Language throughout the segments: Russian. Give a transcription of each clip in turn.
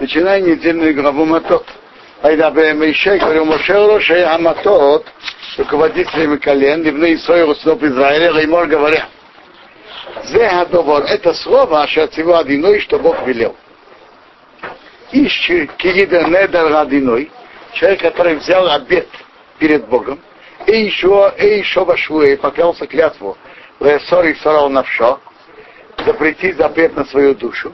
Начиная недельную главу Матот. Вайдабе Мише, говорю, Моше Роше Аматот, руководителями колен, Ивны Исоил, сынов Израиля, Леймор говоря, Зе Хадовор, это слово, Ашациву Адиной, что Бог велел. Ищи Кирида Недер Адиной, человек, который взял обед перед Богом, и еще, и еще Вашвуэ, поклялся клятву, Лесор и Сорал Навшо, запретить запрет на свою душу.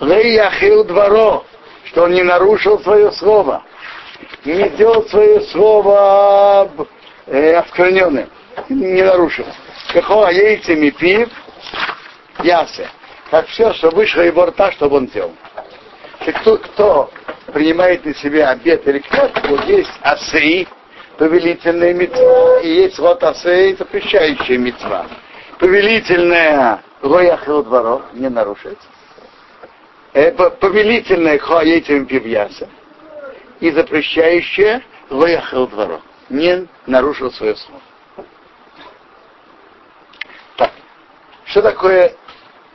Лей Яхил Дворо, что он не нарушил свое слово, не сделал свое слово э, оскверненным, не нарушил. Какого яйцами пив, ясе. Как все, что вышло его рта, чтобы он сделал. И кто, кто принимает на себя обед или клятву, есть асы, повелительная мецва, и есть вот асы, запрещающая мецва. Повелительная рояхил дворов не нарушается. Э, повелительная хоаетим пивьяса и запрещающая рояхил дворов не нарушил свое слово. Так, что такое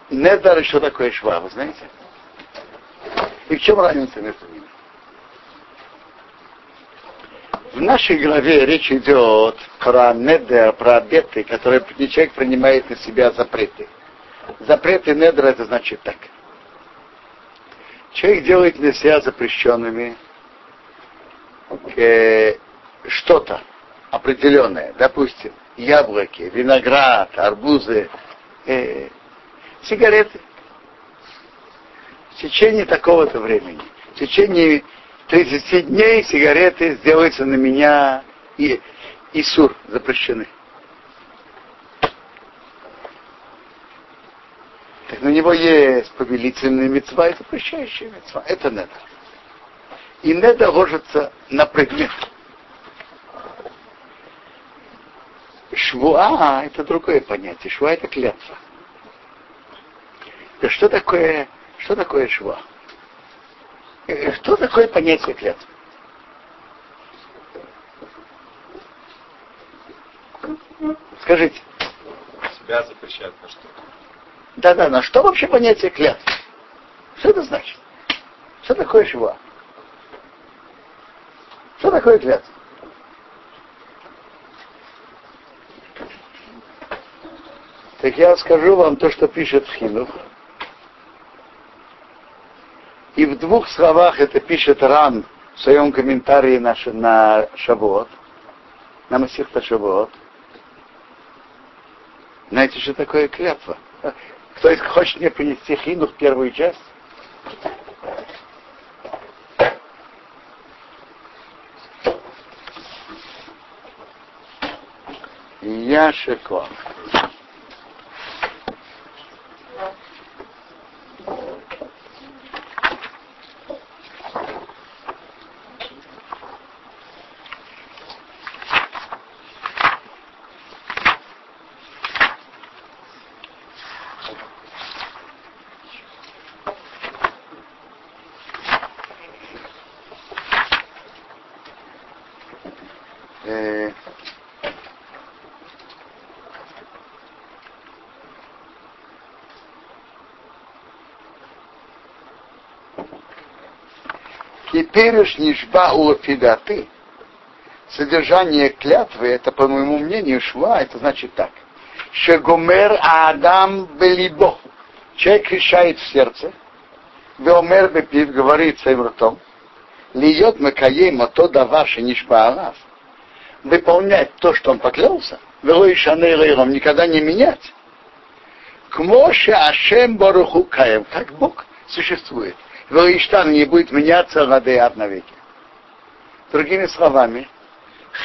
недар и что такое шва, вы знаете? И в чем разница между ними? В нашей главе речь идет про недер, про обеты, которые человек принимает на себя запреты. Запреты недра это значит так. Человек делает для себя запрещенными э, что-то определенное, допустим, яблоки, виноград, арбузы, э, сигареты. В течение такого-то времени, в течение 30 дней сигареты сделаются на меня и, и сур запрещены. Так на него есть повелительная мецва и запрещающая мецва. Это недо. И недо ложится на предмет. Швуа – это другое понятие. Швуа – это клятва. Да что такое, что такое швуа? Э, что такое понятие клятвы? Скажите. Себя запрещают на что? Да-да, на что вообще понятие клятвы? Что это значит? Что такое шва? Что такое клятва? Так я скажу вам то, что пишет Хинух. И в двух словах это пишет Ран в своем комментарии на, на Шавуот, на Масихта Шавуот. Знаете, что такое клятва? Кто из хочет мне принести хину в первую часть? Яшеков. Теперешний шба улафидаты, содержание клятвы, это, по моему мнению, шва, это значит так. Шегомер Адам Белибо. Человек решает в сердце, Веомер Бепив говорит своим ртом, Льет Макаема то да ваше нишпаалав. Выполнять то, что он поклялся, Велой Шанейлером никогда не менять. К Моше Ашем Баруху Каем, как Бог существует. Велиштан не будет меняться Ладеят навеки. Другими словами,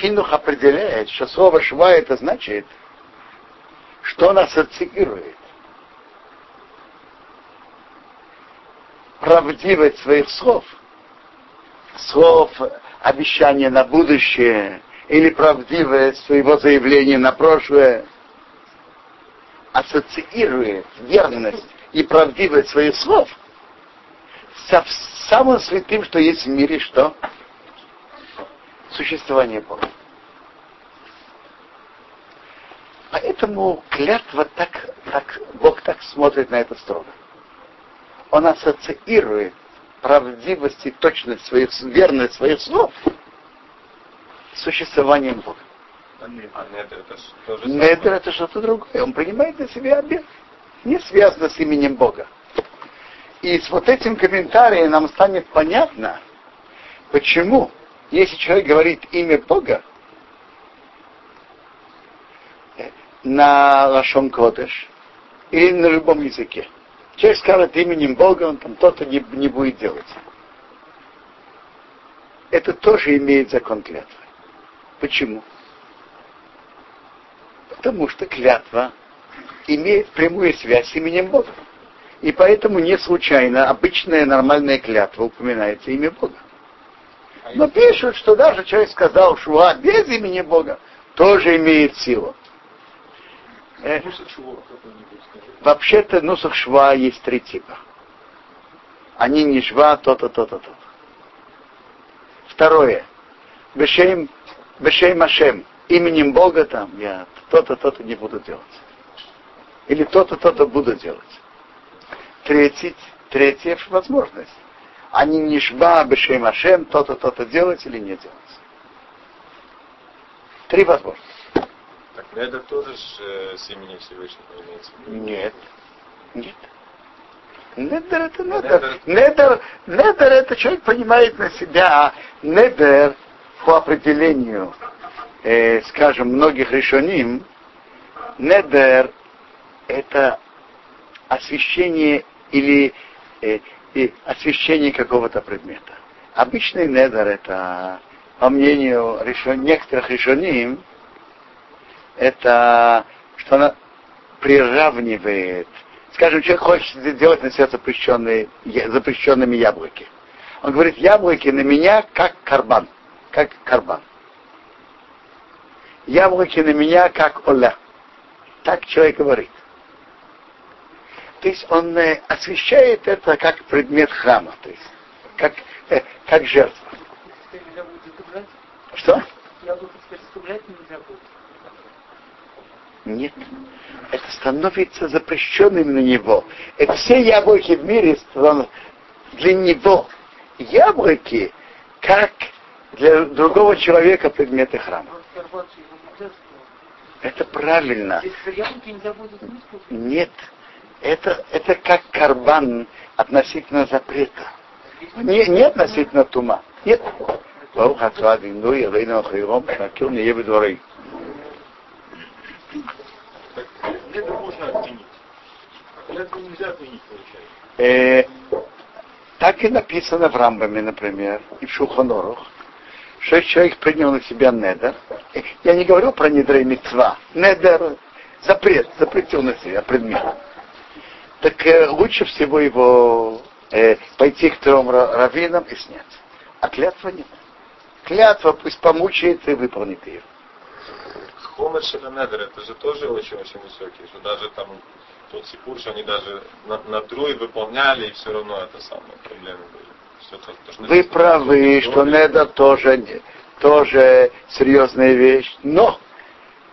Хинух определяет, что слово шва это значит, что он ассоциирует правдивость своих слов, слов обещания на будущее или правдивость своего заявления на прошлое, ассоциирует верность и правдивость своих слов – со самым святым, что есть в мире, что? Существование Бога. Поэтому клятва так, так, Бог так смотрит на это строго. он ассоциирует правдивость и точность своих, верность своих слов существованием Бога. А недер это ж тоже Недер это что-то другое. Он принимает на себя обед. Не связано с именем Бога. И с вот этим комментарием нам станет понятно, почему, если человек говорит имя Бога, э, на Лашон Кодыш или на любом языке. Человек скажет именем Бога, он там то-то не, не будет делать. Это тоже имеет закон клятвы. Почему? Потому что клятва имеет прямую связь с именем Бога. И поэтому не случайно обычная нормальная клятва упоминается имя Бога. Но пишут, что даже человек сказал Шуа без имени Бога, тоже имеет силу. Э, Вообще-то нусах шва есть три типа. Они не шва, то-то, то-то, то-то. Второе. Бешейм, бешейм Ашем. Именем Бога там я то-то, то-то не буду делать. Или то-то, то-то буду делать. Третий, третья возможность. Они не шва, бешейм Ашем, то-то, то-то делать или не делать. Три возможности. Так недер тоже э, с именем Всевышнего имеется в виду. Нет. Нет. Недер это недер. Недер, недер это человек понимает на себя. а Недер по определению, э, скажем, многих решеним, недер это освещение или э, и освещение какого-то предмета. Обычный недер это, по мнению решен, некоторых решеним, это что она приравнивает. Скажем, человек хочет сделать на себя запрещенные, запрещенными яблоки. Он говорит, яблоки на меня как карбан, как карбан. Яблоки на меня как оля. Так человек говорит. То есть он э, освещает это как предмет храма, то есть как, э, как жертва. Что? Яблоко теперь искуплять нельзя будет. Нет. Это становится запрещенным на него. Это все яблоки в мире для него яблоки, как для другого человека предметы храма. Вот карбонцы его нельзя искуплять. Это правильно. Теперь яблоки нельзя будет искуплять. Нет. Это, это как карбан относительно запрета. Не, не относительно тума. Нет. ברוך אתה אדינוי אבינו החירום, שנכיר נהיה בדברי. Так, это можно отменить. А клятву нельзя отменить, получается. Э, так и написано в Рамбаме, например, и в Шуханорух, если человек принял на себя недер. Я не говорю про недер и мецва. Недер запрет, запретил на себя предмет. Так э, лучше всего его э, пойти к трем ра- раввинам и снять. А клятва нет. Клятва пусть помучается и выполнит ее. Хомер Шеленедер, это же тоже очень-очень высокий, что даже там тот Сипур, что они даже на, на труй выполняли, и все равно это самые проблемы были. То, то, Вы правы, что что недер тоже, тоже серьезная вещь, но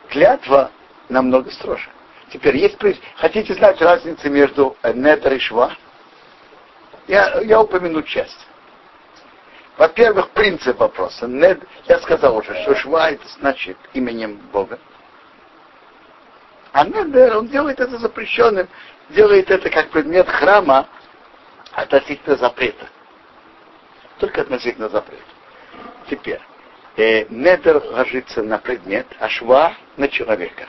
клятва намного строже. Теперь есть хотите знать разницу между э, недер и шва? Я, я упомяну часть. Во-первых, принцип вопроса. Нед, я сказал уже, что шва это значит именем Бога. А недер, он делает это запрещенным, делает это как предмет храма относительно запрета. Только относительно запрета. Теперь, э, недер ложится на предмет, а шва на человека.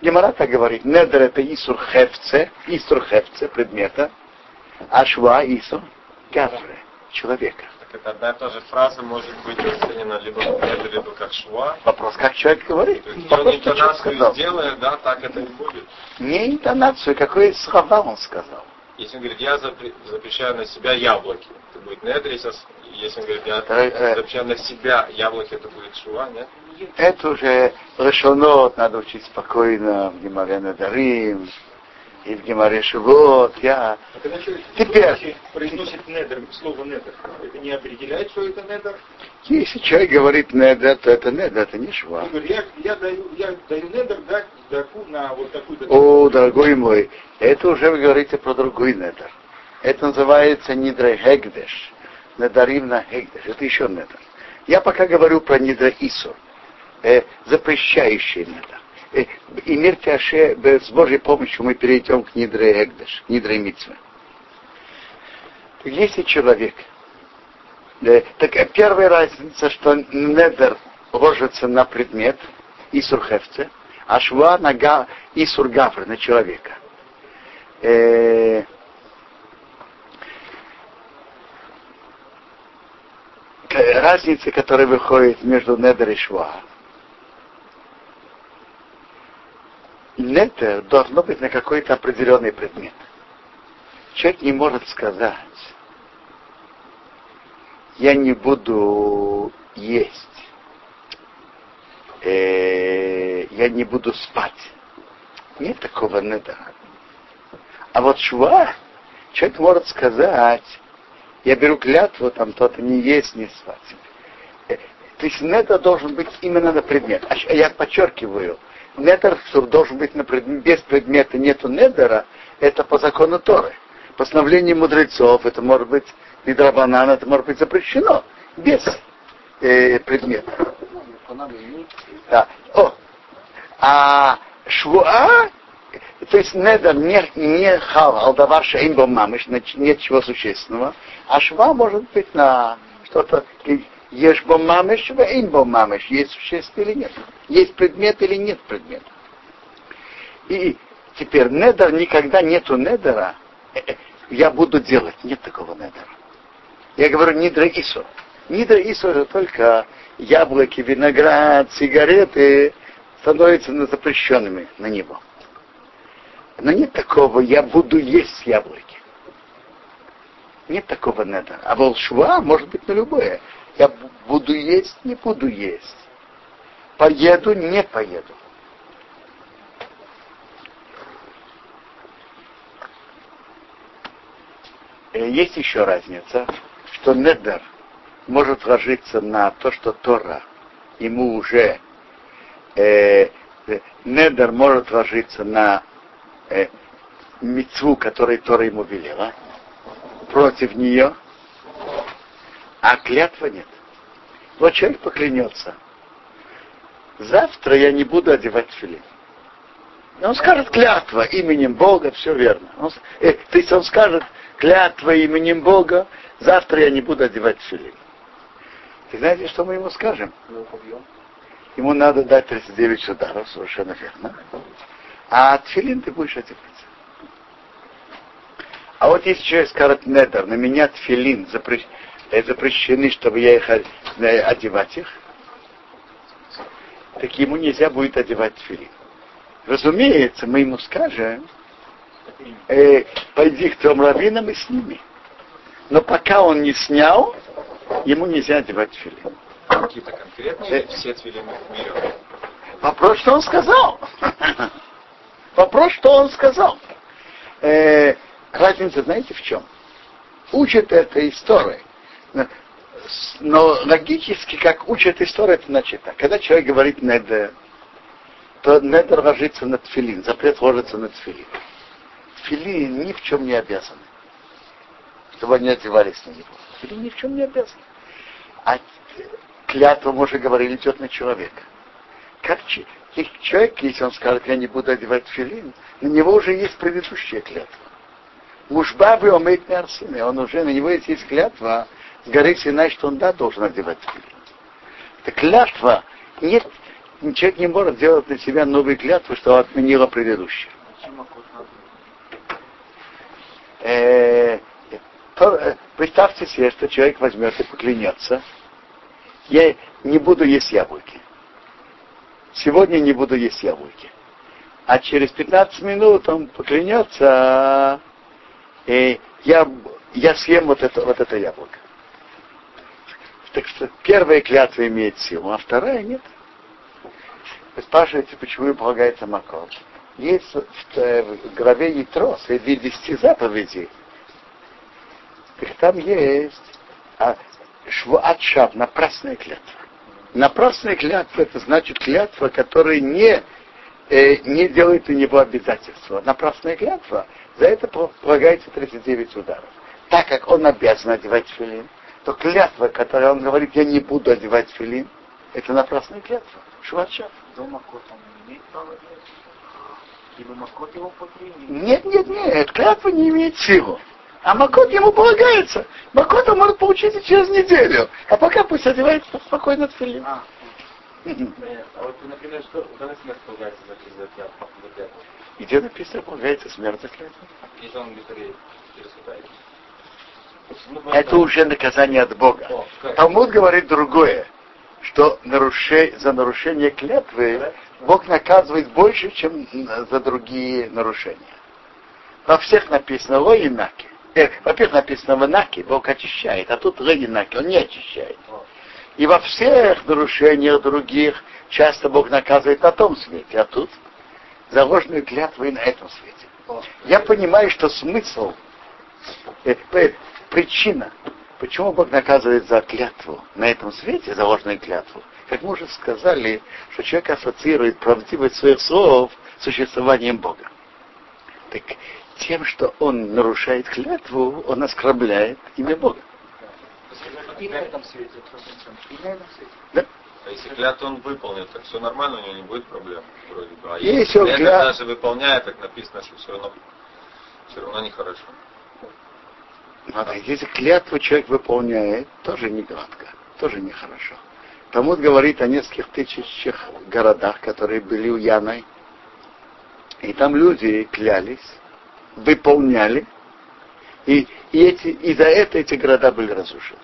Гемара так говорит, недер это исур хевце, исур хевце предмета, а шва исур гавре, человека. Так это одна и та же фраза может быть расценена либо недер, либо как шва. Вопрос, как человек говорит. То есть Вопрос, он интонацию сделает, да, так это и будет. Не интонацию, какое слова он сказал. Если он говорит, я запре- запрещаю на себя яблоки, это будет недер, если, он с- если он говорит, я Э, э. запрещаю на себя яблоки, это будет шва, нет? Это уже решено, надо учить спокойно в Гемаре Надарим и в Гемаре Шивот. Я... А когда человек Теперь. произносит недер, слово недер, это не определяет, что это недер. Если человек говорит недер, то это недер, это не шва. Я, я, даю, я даю недер дать даку на вот такую-то... О, дорогой мой, это уже вы говорите про другой недер. Это называется Нидре Хегдеш. Недарим на Хегдеш. Это еще недер. Я пока говорю про Нидре Исур. Э, запрещающий недер. Э, и мир Тяше, с Божьей помощью мы перейдем к Нидре Хегдеш, Нидре Митсве. Если человек э, так э, первая разница, что недер ложится на предмет Исур Хефце, а шва на га, Исур Гавр, на человека. Э, разница, которая выходит между Недер и Шва. Недер должно быть на какой-то определенный предмет. Человек не может сказать, я не буду есть, э, я не буду спать. Нет такого недера. А вот шва, человек может сказать, я беру клятву, там то-то не есть, не спать. Э, то есть недер должен быть именно на предмет. А я подчеркиваю, недер должен быть на предмет, без предмета нету недера, это по закону Торы. Постановление мудрецов, это может быть Мидрабанан, это может быть запрещено без э, предмета. Да. О. А швуа, то есть недер не, не халал, давар шейнбо мамыш, нет чего существенного, а шва может быть на что-то ешь бо мамыш, эйнбо мамыш, есть существо или нет. Есть предмет или нет предмета. И теперь недер никогда нету недера, э, э, я буду делать. Нет такого недера. Я говорю нидра ису. Нидра ису это только яблоки, виноград, сигареты становятся запрещенными на него. Но нет такого, я буду есть яблоки. Нет такого недера. А волшва может быть на любое. Я буду есть, не буду есть. Поеду, не поеду. Э, есть еще разница, что недер может ложиться на то, что Тора ему уже э, э недер может ложиться на э, мецву, которую Тора ему велела, против нее, а клятва нет. Вот человек поклянется. Завтра я не буду одевать филин. Он скажет клятва именем Бога, все верно. Он, э, то есть он скажет клятва именем Бога, завтра я не буду одевать филин. И знаете, что мы ему скажем? Ему надо дать 39 ударов, совершенно верно. А тфилин ты будешь одевать. А вот если человек скажет недер, на меня тфилин запрещ... Э, запрещены, чтобы я их э, одевать их, так ему нельзя будет одевать тфилин. Разумеется, мы ему скажем, э, пойди к трем раввинам и сними. Но пока он не снял, ему нельзя одевать филин. Какие-то конкретные э, все твилины в мире? Вопрос, что он сказал. Вопрос, что он сказал. Э, разница, знаете, в чем? Учат это истории. Но логически, как учат историю, это значит так. Когда человек говорит недер, то недер ложится на тфилин, запрет ложится на тфилин. Тфилин ни в чем не обязаны, чтобы они одевались на него. Тфилин ни в чем не обязаны. А клятва, мы уже говорили, идет на человека. Как человек, если он скажет, я не буду одевать филин, на него уже есть предыдущая клятва. Мужбабы омейт мерсины, он уже, на него есть клятва с горы Синай, что он да, должен одевать филин. Это клятва, нет, человек не может сделать на себя новую клятву, что отменила предыдущую. Э, э, представьте себе, что человек возьмет и поклянется, я не буду есть яблоки. Сегодня не буду есть яблоки. А через 15 минут он поклянется, и я, я съем вот это, вот это яблоко. Так что первая клятва имеет силу, а вторая нет. Вы спрашиваете, почему им полагается макол. Есть в, э, в главе Ятро, среди десяти заповедей, так там есть а, швуат шав, напрасная клятва. Напрасная клятва это значит клятва, которая не, э, не делает у него обязательства. Напрасная клятва За это полагается 39 ударов. Так как он обязан одевать филин, то клятва, которая он говорит, я не буду одевать филин, это напрасная клятва. Шварчав. До Макот он не имеет права? Ибо Макот его. Нет, нет, нет, клятва не имеет силу. А Макот ему полагается. Макот он может получить и через неделю. А пока пусть одевается спокойно в филин. А, А вот, например, что когда смерть полагается за за клятву? за клятву? Где написано, полагается смерть за клятву? Если он быстрее переступает. Это уже наказание от Бога. Талмуд говорит другое, что за нарушение клятвы Бог наказывает больше, чем за другие нарушения. Во всех написано ло и наки. Э, во-первых, написано в наки, Бог очищает, а тут ло и наки, он не очищает. И во всех нарушениях других часто Бог наказывает на том свете, а тут за ложную клятву и на этом свете. Я понимаю, что смысл, э, э, причина, почему Бог наказывает за клятву на этом свете, за ложную клятву, как мы уже сказали, что человек ассоциирует правдивость своих слов с существованием Бога. Так тем, что он нарушает клятву, он оскорбляет имя Бога. и на этом свете. И на этом свете. А если клятву он выполнит, так все нормально, у него не будет проблем. Вроде бы. А Если если он даже выполняет, так написано, что все равно, все равно нехорошо. Надо, если клятву человек выполняет, тоже не гладко, тоже нехорошо. Талмуд говорит о нескольких тысячах городах, которые были у Яной. И там люди клялись, выполняли, и, и, эти, и за это эти города были разрушены.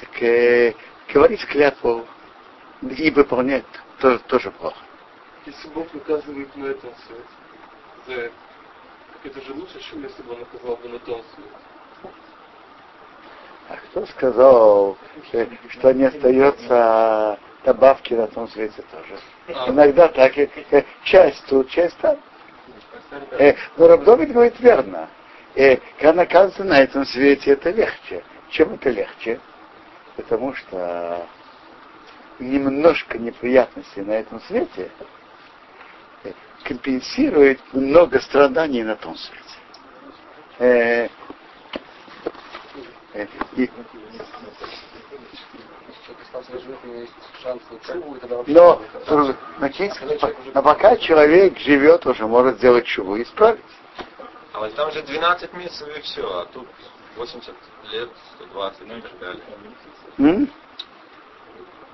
Так э, говорить клятву и выполнять тоже, тоже плохо. Если Бог наказывает на этом за это, это же лучше, чем если бы он наказал бы на том свете. А кто сказал, э, что не остается добавки на том свете тоже? Иногда так, э, э, часть тут, часть там. Э, но Рабдовид говорит верно. Э, когда наказывается на этом свете, это легче. Чем это легче? Потому что немножко неприятностей на этом свете э, компенсирует много страданий на том свете. Э, э, но, значит, но пока человек живет, уже может сделать чего и исправить. А вот там же 12 месяцев и все, а тут 80 лет, 120 ну и так далее.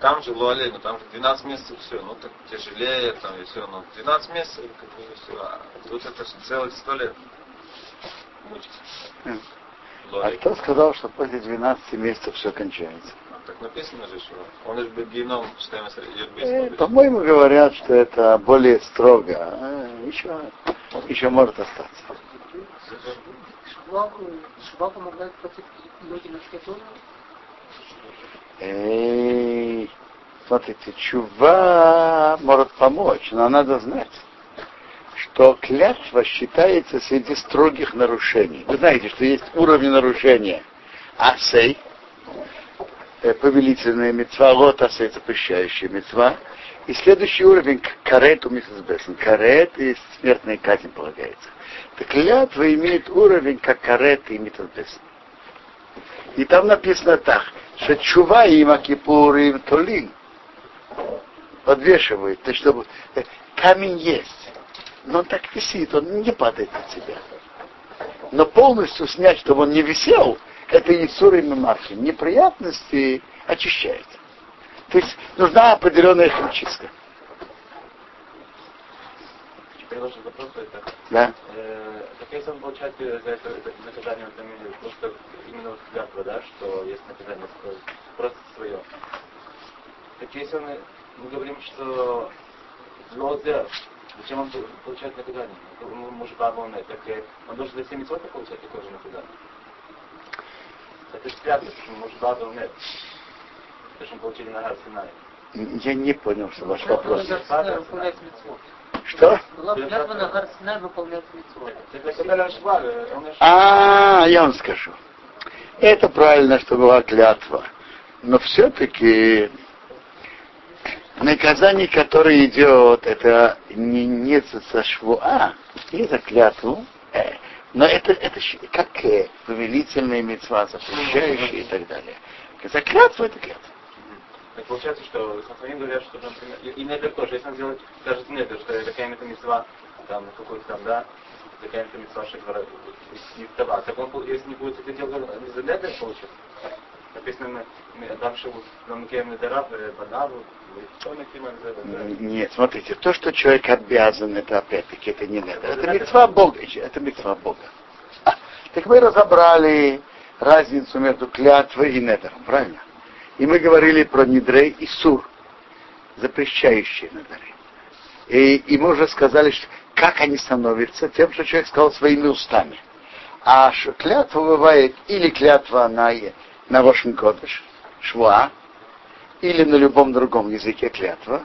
Там же Луалей, ну там же 12 месяцев все, ну так тяжелее там и все, но 12 месяцев как бы все, а тут это же целых 100 лет мучиться. А кто сказал, что после 12 месяцев все кончается? Так написано же, что он же геном 14 идет Э, по-моему, говорят, что это более строго. А, еще, еще может остаться. Шва, шва помогает против многих на тоже. Эй, смотрите, чува может помочь, но надо знать, что клятва считается среди строгих нарушений. Вы знаете, что есть уровни нарушения. Асей, э, повелительная мецва, лот асей, запрещающая мецва. И следующий уровень карет у миссис Бессен. Карет и смертная казнь полагается. Так клятва имеет уровень, как карет и миссис Бессен. И там написано так, что чува им Акипур им Толин подвешивает, то чтобы э, камень есть, но он так висит, он не падает от себя. Но полностью снять, чтобы он не висел, это Исур и Мемархи. Неприятности очищает. То есть нужна определенная химчистка. Ваш вопрос это. Да? Э, так если он получает э, за это это наказание, именно, потому что именно вот клятва, да, что есть наказание такое, просто свое. Так если он, мы говорим, что лозер, зачем он получает наказание? Ну, Может, бабоне, так он должен за 7 соток получать такое же наказание. Это же клятва, что может бабоне. То, что мы получили на Синай. Я не понял, что ваш вопрос. Митцвот. Что? А, я вам скажу. Это правильно, что была клятва. Но все-таки Наказание, которое идет, это не, не за швуа, не за клятву, э, но это, это как э, повелительная мецва, запрещающая и так далее. За клятву это клятва. Так получается, что Хасаним говорят, что, например, и, и недер тоже, если он сделает даже недер, что это какая-то мецва, там, какой-то там, да, какая-то мецва шеквара, не вдова, так он, если не будет это делать не за недер, получится. Написано, там шевут, но мы кем недера, кем Нет, смотрите, то, что человек обязан, это опять-таки, это не надо. Это мецва Бога, это мецва Бога. А, так мы разобрали разницу между клятвой и недером, правильно? И мы говорили про Нидрей и Сур, запрещающие недеры. И, и мы уже сказали, что, как они становятся, тем, что человек сказал своими устами. А ш- клятва бывает или клятва на, на Рошен Кодыш, шва, или на любом другом языке клятва,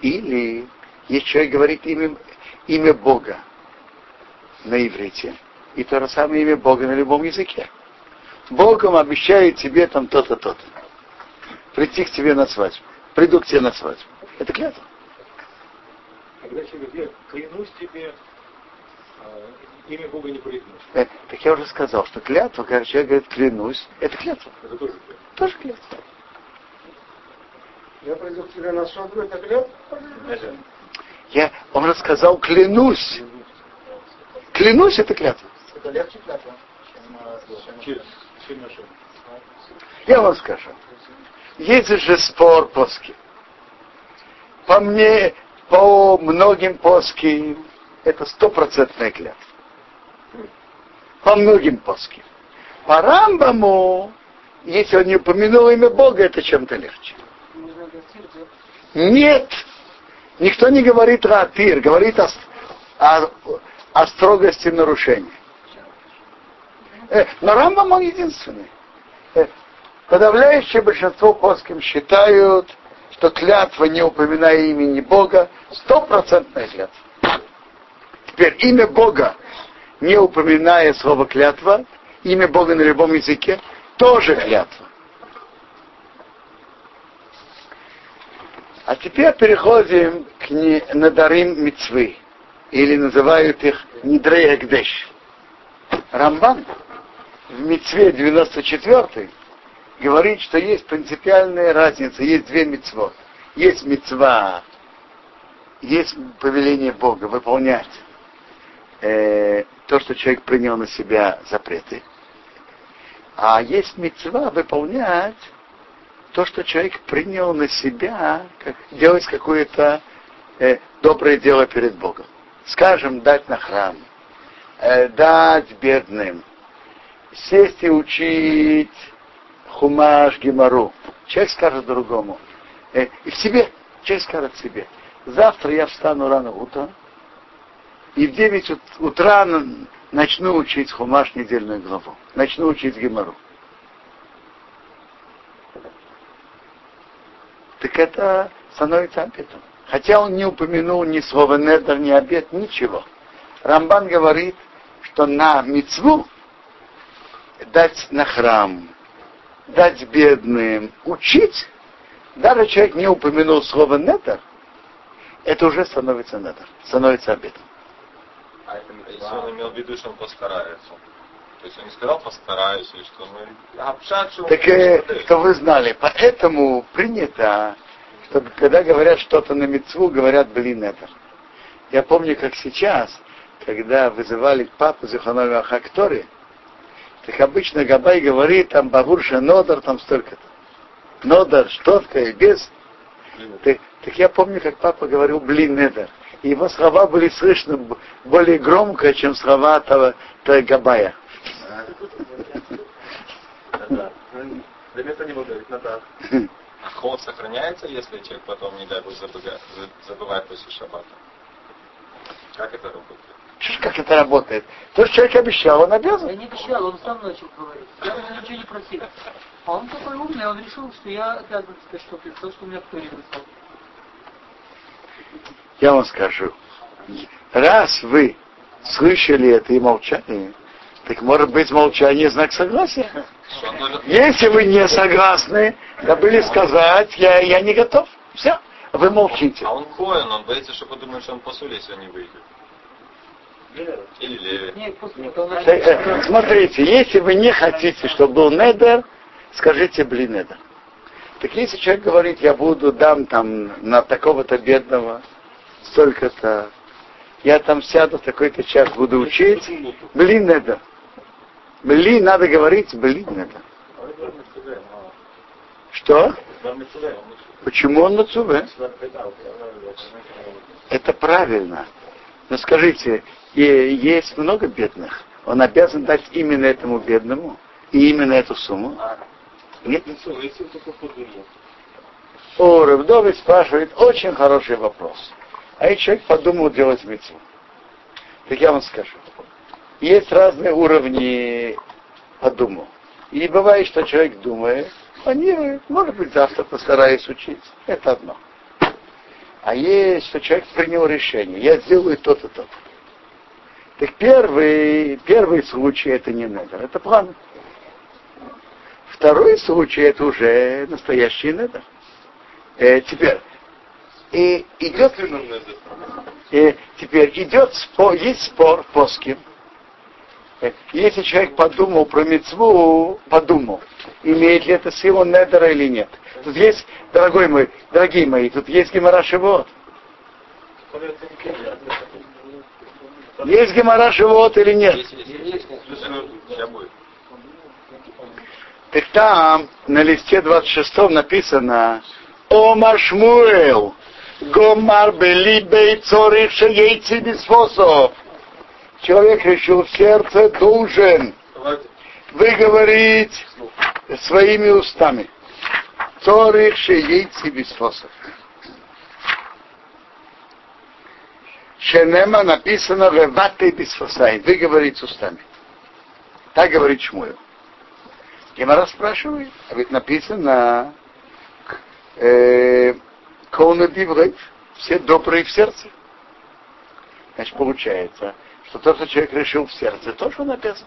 или если человек говорит имя, имя Бога на иврите, и то же самое имя Бога на любом языке. Богом обещает тебе там то-то, то-то. Прийти к тебе на свадьбу. Приду к тебе на свадьбу. Это клятва. Когда человек говорит, я клянусь тебе, а, имя Бога не произносит. Э, так я уже сказал, что клятва, когда человек говорит клянусь, это клятва. Это тоже клятва. Тоже клятва. Я пойду к тебе на свадьбу, это клятва? Я, он же сказал клянусь. Клянусь, это клятва. Это легче клятва, чем, чем наша. Я вам скажу. Есть же спор поски. По мне, по многим поски, это стопроцентная клятва. По многим поски. По Рамбаму, если он не упомянул имя Бога, это чем-то легче. Нет. Никто не говорит ратир, говорит о, о, о строгости нарушения. Э, но Рамбам он единственный. Э, подавляющее большинство плоским считают, что клятва, не упоминая имени Бога, стопроцентная клятва. Теперь имя Бога, не упоминая слово клятва, имя Бога на любом языке, тоже клятва. А теперь переходим к не- надарим мицвы, или называют их Нидрей. Рамбан в мицве 94 говорит, что есть принципиальная разница, есть две мицвот. Есть мицва, есть повеление Бога выполнять э, то, что человек принял на себя запреты. А есть мецва выполнять то, что человек принял на себя, как делать какое-то э, доброе дело перед Богом. Скажем, дать на храм, э, дать бедным, сесть и учить хумаш, гемору. Человек скажет другому. Э, и в себе, человек скажет себе. Завтра я встану рано утром, и в 9 ут- утра начну учить хумаш недельную главу. Начну учить гемору. Так это становится обетом. Хотя он не упомянул ни слова недер, ни обет, ничего. Рамбан говорит, что на мицву дать на храм, дать бедным, учить, даже человек не упомянул слово недер, это уже становится недер, становится обетом. А это Если он имел в виду, что он постарается. То есть он не сказал постараюсь, или что мы... Что он Так, э, что вы знали, поэтому принято, чтобы когда говорят что-то на мецву, говорят, блин, это. Я помню, как сейчас, когда вызывали папу Зиханови Хактори, так обычно Габай говорит, там Бавурша Нодар, там столько-то. Нодар, штотка и без. Так, так я помню, как папа говорил, блин, Недер. И его слова были слышны более громко, чем слова того, того Габая. Да. Для места не буду говорить, ну да. А ход сохраняется, если человек потом, не дай бог, забывает после шаббата? Как это работает? Чушь, как это работает? То, что человек обещал, он обязан. Я не обещал, он сам начал говорить. Я уже ничего не просил. А он такой умный, он решил, что я обязан тебе что-то, то, что у меня кто не написал. Я вам скажу. Раз вы слышали это и молчали, так может быть молчание знак согласия. Что Если вы не согласны, забыли сказать, я, я не готов. Все. Вы молчите. А он коин, он боится, что подумает, что он посуле, если он не выйдет. Или левит. Нет, э, Смотрите, если вы не хотите, чтобы был недер, скажите блин недер. Так если человек говорит, я буду дам там на такого-то бедного столько-то, я там сяду в такой-то час, буду учить, блин недер. Блин, надо говорить, блин недер. Что? Почему он на? Это правильно. Но скажите, и есть много бедных. Он обязан дать именно этому бедному и именно эту сумму? Нет? О, Рыбдович спрашивает очень хороший вопрос. А если человек подумал делать мецву? Так я вам скажу. Есть разные уровни подумал. И бывает, что человек думает, планирует, может быть, завтра постараюсь учить. Это одно. А есть, что человек принял решение, я сделаю то-то, то-то. Так первый, первый случай это не недер, это план. Второй случай это уже настоящий недер. Э, теперь, и идет, э, теперь идет спор, есть спор плоским. Э, Если человек подумал про мецву, подумал, имеет ли это силу недера или нет. Тут есть, дорогой мой, дорогие мои, тут есть гемора Шивот. Есть гемора Шивот или нет? Так там на листе 26 написано Омар Шмуэл Гомар Белибей Цорих Шейци Бисфосов. Человек решил в сердце должен выговорить своими устами. Цорих Шейци Бисфосов. Шенема написано Реваты Бисфосай. Выговорить устами. Так говорит Шмуэл. Гемара спрашивает, а ведь написано э, Коуна Диврей, все добрые в сердце. Значит, получается, что то, что человек решил в сердце, то, что он обязан.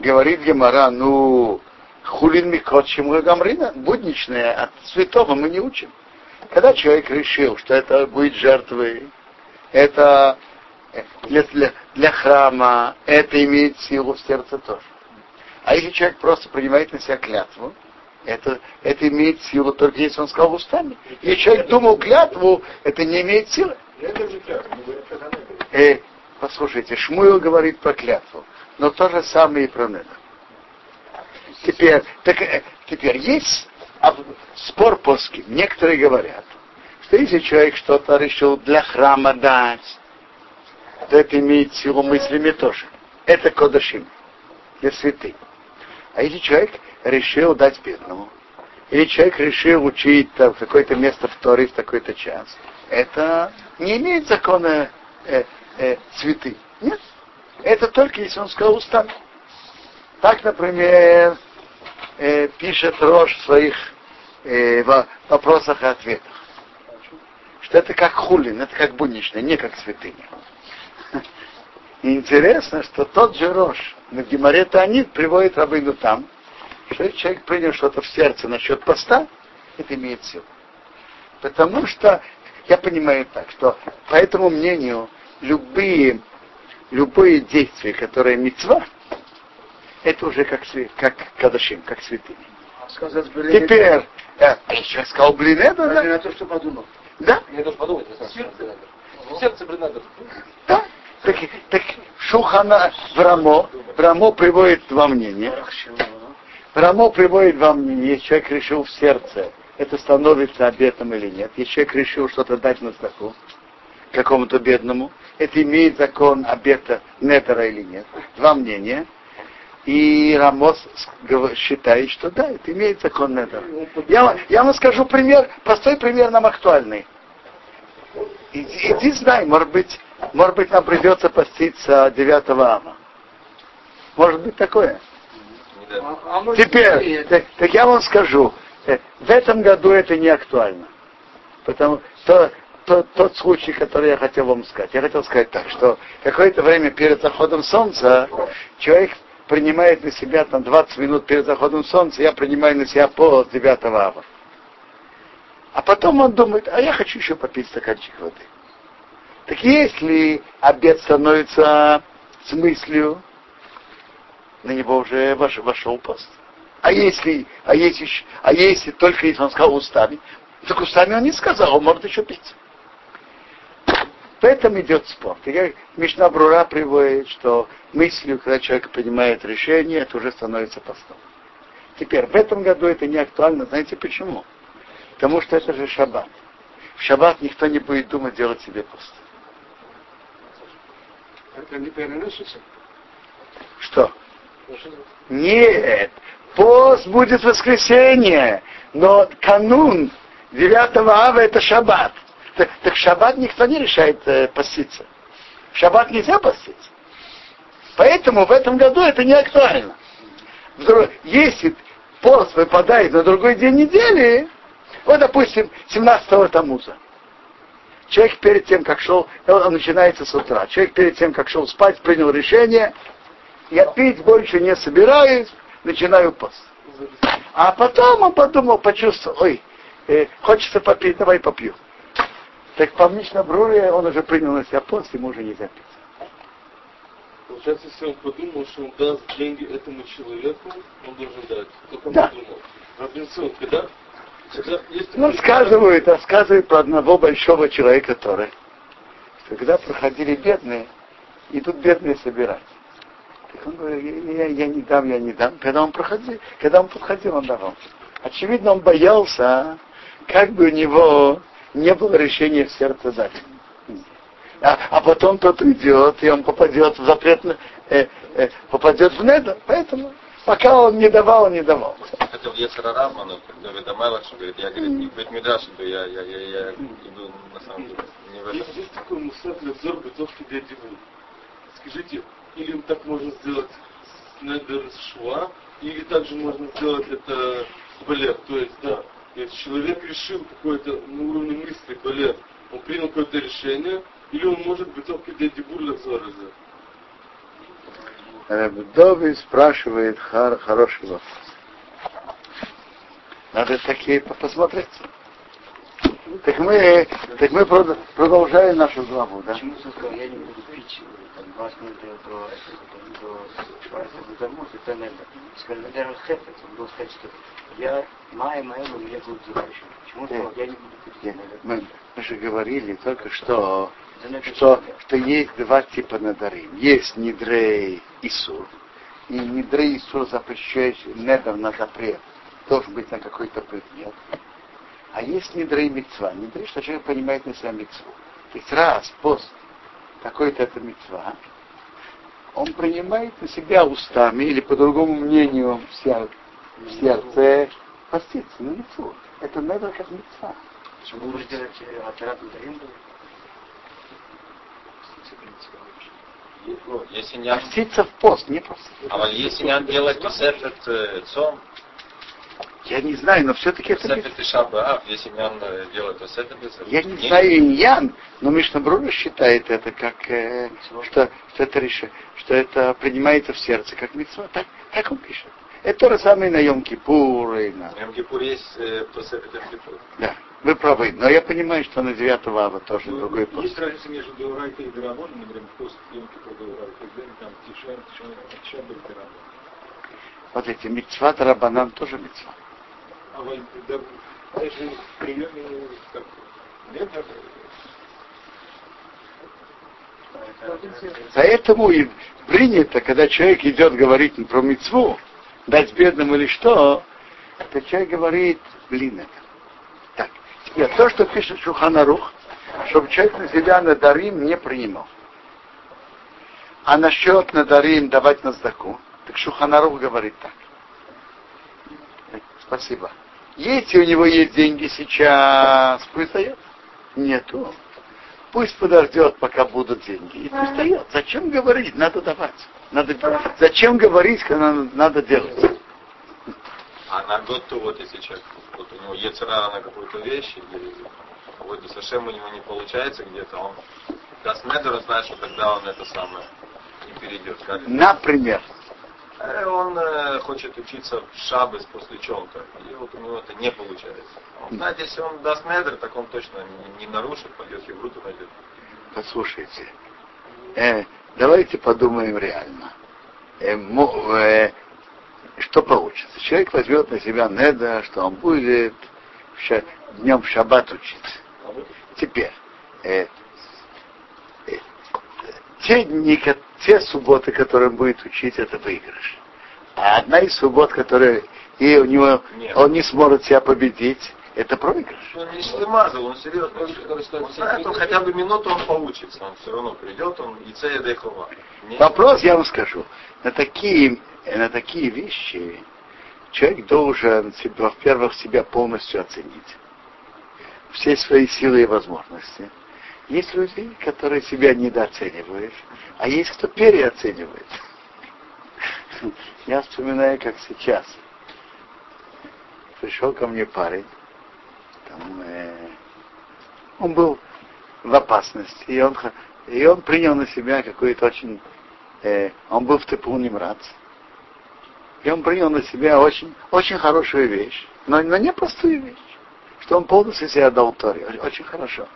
Говорит Гемара, ну, хулин микот чему гамрина, будничное, от святого мы не учим. Когда человек решил, что это будет жертвой, это для, для, для храма, это имеет силу в сердце тоже. А если человек просто принимает на себя клятву, это, это имеет силу только если он сказал устами. Если человек думал клятву, это не имеет силы. Э, послушайте, Шмуил говорит про клятву, но то же самое и про Недер. Теперь, так, э, теперь есть спор плоский. Некоторые говорят, что если человек что-то решил для храма дать, то это имеет силу мыслями тоже. Это кодашим, для святых. А если человек решил дать бедному, или человек решил учить там, какое-то место в Торе в такой-то час, это не имеет закона э, э, цветы. Нет. Это только если он сказал устами. Так, например, э, пишет Рош в своих э, вопросах и ответах. Что это как хулин, это как будничное, не как святыня. Интересно, что тот же Рош на Гимаре Таанит приводит Рабыну там, что человек принял что-то в сердце насчет поста, это имеет силу. Потому что я понимаю так, что по этому мнению любые, любое действие, которое мецва, это уже как, как кадашим, как святыня. Теперь, э, я сказал, блин, это, да? на то, что подумал. Да? Я должен подумать. В сердце, блин, надо. Да. Так, так Шухана в Рамо, в Рамо приводит два мнения. В Рамо приводит два мнения. Если человек решил в сердце, это становится обетом или нет. Если человек решил что-то дать на стаку какому-то бедному, это имеет закон обета нетера или нет. Два мнения. И Рамос считает, что да, это имеет закон нетера. Я, я вам скажу пример, простой пример нам актуальный. Иди, иди знай, может быть, может быть, нам придется поститься 9 ава. Может быть такое. Теперь, так, так я вам скажу, э, в этом году это не актуально. Потому что то, тот случай, который я хотел вам сказать. Я хотел сказать так, что какое-то время перед заходом солнца человек принимает на себя там 20 минут перед заходом солнца, я принимаю на себя пост 9 ава. А потом он думает, а я хочу еще попить стаканчик воды. Так если обед становится с мыслью, на него уже вошел пост. А если, а если, а если только если он сказал устами, так устами он не сказал, он может еще пить. В этом идет спор. И Мишна Брура приводит, что мыслью, когда человек принимает решение, это уже становится постом. Теперь, в этом году это не актуально. Знаете почему? Потому что это же шаббат. В шаббат никто не будет думать делать себе пост. Это не переносится? Что? Нет. Пост будет в воскресенье, но канун 9 ава это шаббат. Так, так шаббат никто не решает э, поститься. В шаббат нельзя поститься. Поэтому в этом году это не актуально. Если пост выпадает на другой день недели, вот, допустим, 17-го Тамуза. Человек перед тем, как шел, он начинается с утра. Человек перед тем, как шел спать, принял решение, я пить больше не собираюсь, начинаю пост. А потом он подумал, почувствовал, ой, э, хочется попить, давай попью. Так по Бруре он уже принял на себя пост, ему уже нельзя пить. Получается, если он подумал, что он даст деньги этому человеку, он должен дать. Только он Да. подумал. Робинсон, когда, Ну, рассказывают, рассказывают про одного большого человека, который, что когда проходили бедные, идут бедные собирать. Так он говорит, я, я- я не дам, я не дам. Когда он проходил, когда он подходил, он давал. Очевидно, он боялся, как бы у него не было решения в сердце дать. А, а потом тот уйдет, и он попадет в запретно, э, э, попадет в недо. Поэтому пока он не давал, он не давал. Это в Ецарара, но Давид Амелах, что говорит, я, говорит, не в Бетмидраш иду, я, я, я, я иду, на самом деле, не в этом. есть такой мусор для взор бытовки для диву. Скажите, или им так можно сделать с недер шва, или также можно сделать это балет. То есть, да, если человек решил какое-то на уровне мысли балет, он принял какое-то решение, или он может бытовки для диву для взора сделать. Дови спрашивает хар, хороший вопрос. Надо такие по- посмотреть. Так мы, так мы прод- продолжаем нашу главу, да? Почему я не буду пить там, 20 минут до, до, до Будамут, это надо. Сказал, наверное, Хефец, он был сказать, что я но меня будут дурачить. Почему сказал, я не буду Мы, мы же говорили только что, что, что есть два типа надарим. Есть Нидрей и Сур. И Нидрей и Сур запрещающий недав на запрет. Должен быть на какой-то предмет. А есть Нидрей Мецва. Нидрей, что человек понимает на себя Мецву. То есть раз, пост, какой-то это Мецва, он принимает на себя устами, или по другому мнению в сер- в сердце, поститься на Мецву. Это недав как Мецва. Почему будешь делать э, оператор? Ну, Если не Поститься в пост, не просто. а вот если не делать тосефет э, цом, Я не знаю, но все-таки это... тосефет и шабаав, если не он э, делает тосефет, Я не знаю иньян, но Мишна Брура считает это как, э, что, что, это реши- что это принимается в сердце, как митцва. Так, так он пишет. Это то же самое на Йом Кипур и на... В Йом-Кипур есть э, и Кипур. Да, вы правы. Но я понимаю, что на 9 ава тоже Ну, другой пост. Есть разница между Деурайтой и Дарамон, мы говорим, пост Йомки по Деурайтой, там Тишем, Тишем, Тишем, Дарамон. Вот эти митцва Рабанан тоже митцва. А даже в приеме да, Поэтому и принято, когда человек идет говорить про мецву, дать бедным или что, то человек говорит, блин, это. Так, теперь то, что пишет Шуханарух, чтобы человек на себя надарим не принимал. А насчет надарим давать на сдаку, так Шуханарух говорит так. Спасибо. Если у него есть деньги сейчас, пусть дает. Нету. Пусть подождет, пока будут деньги. И пусть дает. Зачем говорить? Надо давать. Надо, зачем говорить, когда надо, делать? А на год то вот если человек, вот у него ецера на какую-то вещь, или вот совсем у него не получается где-то, он даст недер, знает, что тогда он это самое не перейдет. Как? Например, Он э, хочет учиться в шабас после чем-то, и вот у него это не получается. Он знает, если он даст недр, так он точно не, не нарушит, пойдет евруту найдет. Послушайте, э, давайте подумаем реально. Э, мо- э, что получится? Человек возьмет на себя неда, что он будет в ша- днем в шаббат учиться. Теперь, э, э, те дни, ко- те субботы, которые он будет учить, это выигрыш. А одна из суббот, которая и у него Нет. он не сможет себя победить, это проигрыш. Он не шлемазал, он серьезно. Он знает, он хотя бы минуту он поучится, он все равно придет, он и цея дехова. Вопрос я вам скажу. На такие, на такие вещи человек должен, во-первых, себя полностью оценить. Все свои силы и возможности. Есть люди, которые себя недооценивают, а есть кто переоценивает. Я вспоминаю, как сейчас. Пришел ко мне парень, там, э, он был в опасности, и он, и он принял на себя какой-то очень э, он был в ТПУ Немрац. И он принял на себя очень, очень хорошую вещь, но, но не простую вещь, что он полностью себя отдал Торе. Очень хорошо.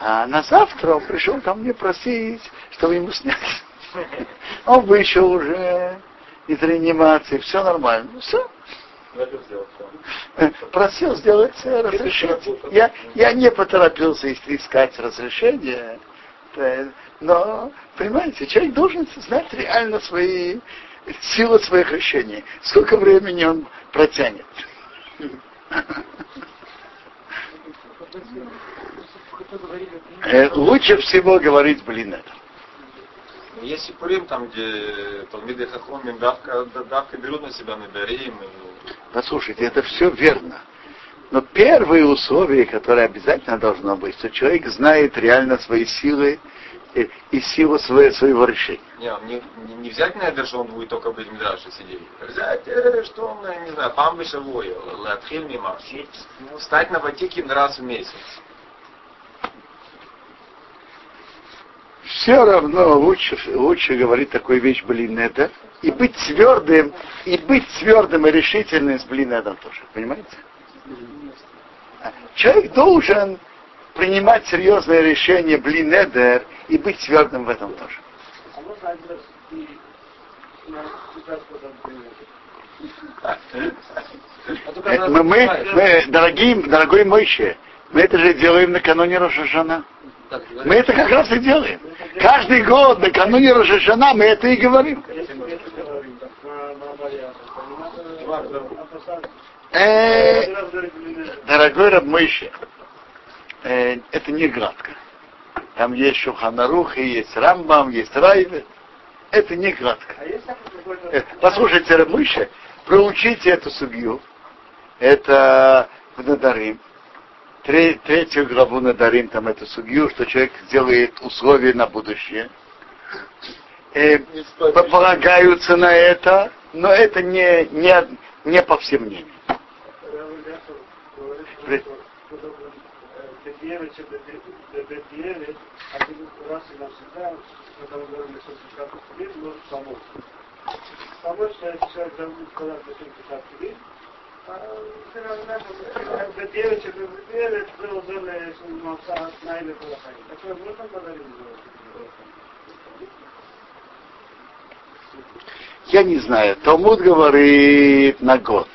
А на завтра он пришел ко мне просить, чтобы ему снять. Он вышел уже из реанимации, все нормально. Все. Просил сделать разрешение. Я, я не поторопился ис- искать разрешение. Э, Но, понимаете, человек должен знать реально свои силы своих решений. Сколько времени он протянет. Э, Лучше всего говорить, блин, это. Есть и Пурим, там, где Талмиды Хахомим давка, давка берут на себя Надарим. И... Послушайте, это все верно. Но первое условие, которое обязательно должно быть, что человек знает реально свои силы и, силу своего, своего решения. Не, не, не- не взять Недер, что он будет только в Бедмидраше сидеть. Взять, э, что он, не знаю, памбы шавой, латхиль мимо. Встать на ватикин раз в месяц. Все равно лучше, лучше говорить такую вещь, блин, это, и быть твердым, и быть твердым и решительным с блин, это тоже, понимаете? Человек должен принимать серьезное решение, блин, эдер, и быть твердым в этом тоже. Мы, мы, мы, дорогие, дорогой Мойше, мы это же делаем накануне Рошашана. Мы это как раз и делаем. Каждый год накануне Рошашана мы это и говорим. Э, дорогой Рабмойше, э, это не гладко. Там есть Шуханарух, и есть Рамбам, есть Райве. Это не гладко. Э, Послушайте, Рабмойше, проучите эту судью. Это в Надарим. Тре- Третью главу Надарим, там эту судью, что человек сделает условия на будущее. Э, по- полагаются на это, но это не, не, не по всем мнениям. При- Помочь человек должен сказать, зачем писать тебе. девочек, это было зоны, что найдет Такое можно подарить? Я не знаю, Талмуд говорит на год.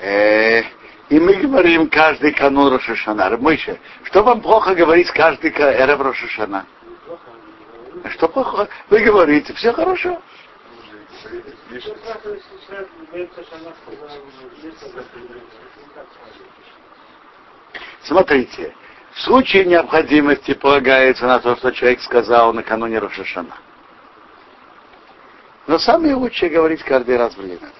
Э, и мы говорим каждый канун Рошашана. Рабмойше, что вам плохо говорить каждый ка- Эрев Рошашана? Что плохо? Вы говорите, все хорошо. Смотрите, в случае необходимости полагается на то, что человек сказал накануне Рошашана. Но самое лучшее говорить каждый раз в Линах.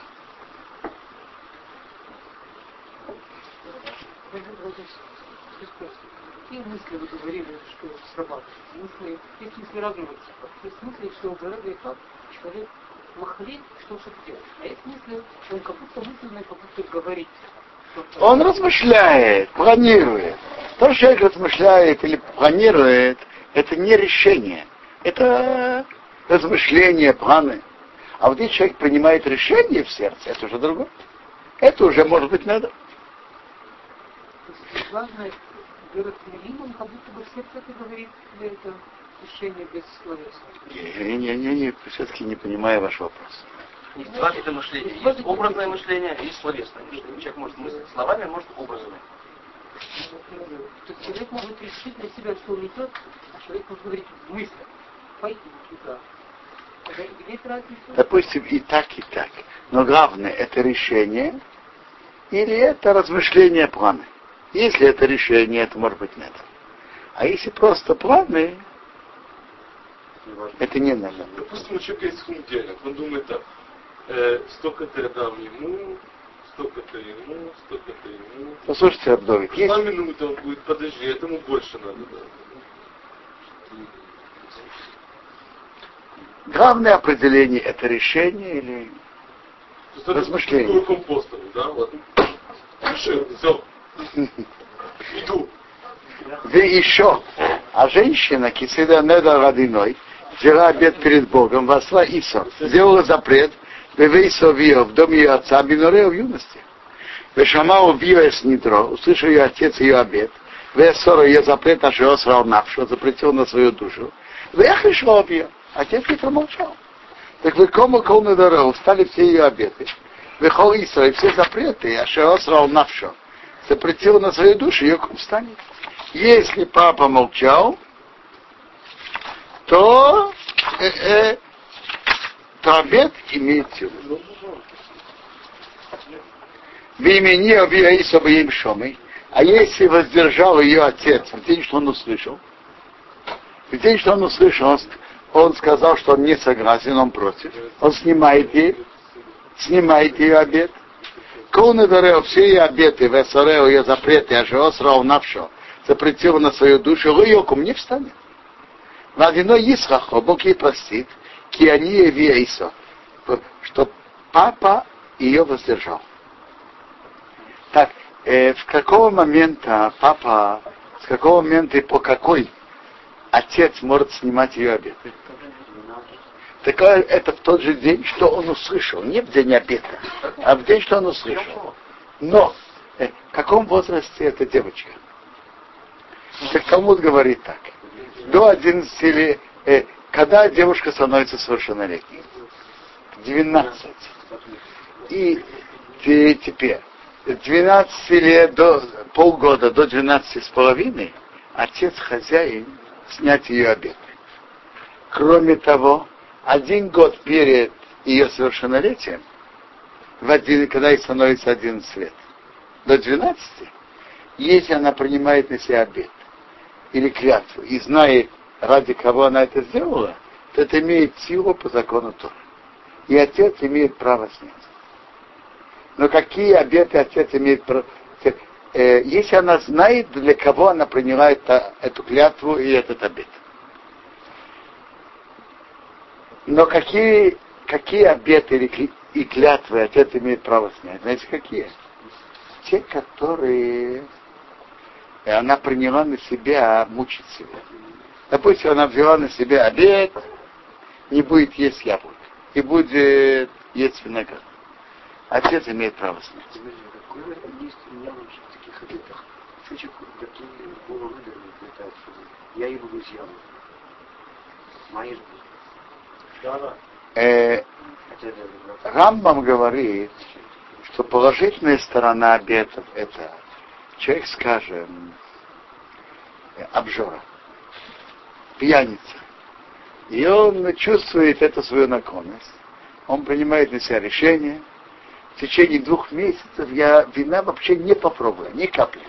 Мысли вы говорили, что срабатывают? Мысли, есть мысли разного типа. Есть мысли, что гораздо как человек махлит, что что делать. А есть мысли, он как будто мысленно, как будто говорит. что-то. Он размышляет, планирует. То, что человек размышляет или планирует, это не решение. Это размышления, планы. А вот если человек принимает решение в сердце, это уже другое. Это уже может быть надо. Главное, Берет Милим, он как будто бы в сердце это говорит, или это решение без словесности. Не-не-не, все-таки не понимаю ваш вопрос. Есть два вида мышления. Есть образное мышление, есть словесное мышление. Человек может мыслить словами, а может образами. То есть человек может решить для себя, что он идет, а человек может говорить в мыслях. Пойду туда. Есть? Допустим, и так, и так. Но главное, это решение или это размышление планы. Если это решение, это может быть нет. А если просто планы, это не надо. Допустим, у человека есть денег, он думает так, э, столько-то я дам ему, столько-то ему, столько-то ему. Послушайте, Абдовик, есть... Два минуты он будет, подожди, этому больше надо дать. Главное определение это решение или То Размышление. компостом, да, вот. Решил, все. Иду. Да еще, а женщина, кисида неда родиной, взяла обед перед Богом, восла Исо, сделала запрет, Вевейсо Вио в доме ее отца, Биноре в юности. Вешама убила с нитро, услышал ее отец ее обед, Весора ее запрет, а что срал навшо, запретил на свою душу. Вехлишла ее, отец не промолчал. Так вы кому кол на дорогу, стали все ее обеты. Вехол Исра, и все запреты, а что срал навшо, запретил на свою душу, ее станет. Если папа молчал, то, э, э, то обед имеет силу. В имени Абиаиса им Шомой, а если воздержал ее отец в день, что он услышал, в день, что он услышал, он, он сказал, что он не согласен, он против, он снимает ей, снимает ее обед. Колны дарео все ее обеты, весорео ее запреты, а же осрал навшо, запретил на свою душу, лойокум не встанет. Вадино Исхахо, Бог ей простит, киания виэйсо, что папа ее воздержал. Так, э, в какого момента папа, с какого момента и по какой отец может снимать ее обед? Так это в тот же день, что он услышал, не в день обеда, а в день, что он услышал. Но э, в каком возрасте эта девочка? Так Талмуд говорит так. До 11 лет, э, когда девушка становится совершеннолетней? 12. И те- теперь, 12 лет до полгода до 12 с половиной отец хозяин снять ее обед. Кроме того, один год перед ее совершеннолетием, в один, когда ей становится 11 лет, до 12, если она принимает на себя обед или клятву и знает, ради кого она это сделала, то это имеет силу по закону Тора. И отец имеет право снять. Но какие обеты отец имеет право? Э, если она знает, для кого она приняла это, эту клятву и этот обет. Но какие, какие обеты или и клятвы отец имеет право снять? Знаете, какие? Те, которые и она приняла на себя мучить себя. Допустим, она взяла на себя обед, не будет есть яблок, и будет есть виноград. Отец имеет право снять. Летают. Я и буду с яблоком. Э, Рамбам говорит, что положительная сторона обетов это человек, скажем, обжора, пьяница. И он чувствует эту свою наклонность. Он принимает на себя решение. В течение двух месяцев я вина вообще не попробую, ни капли.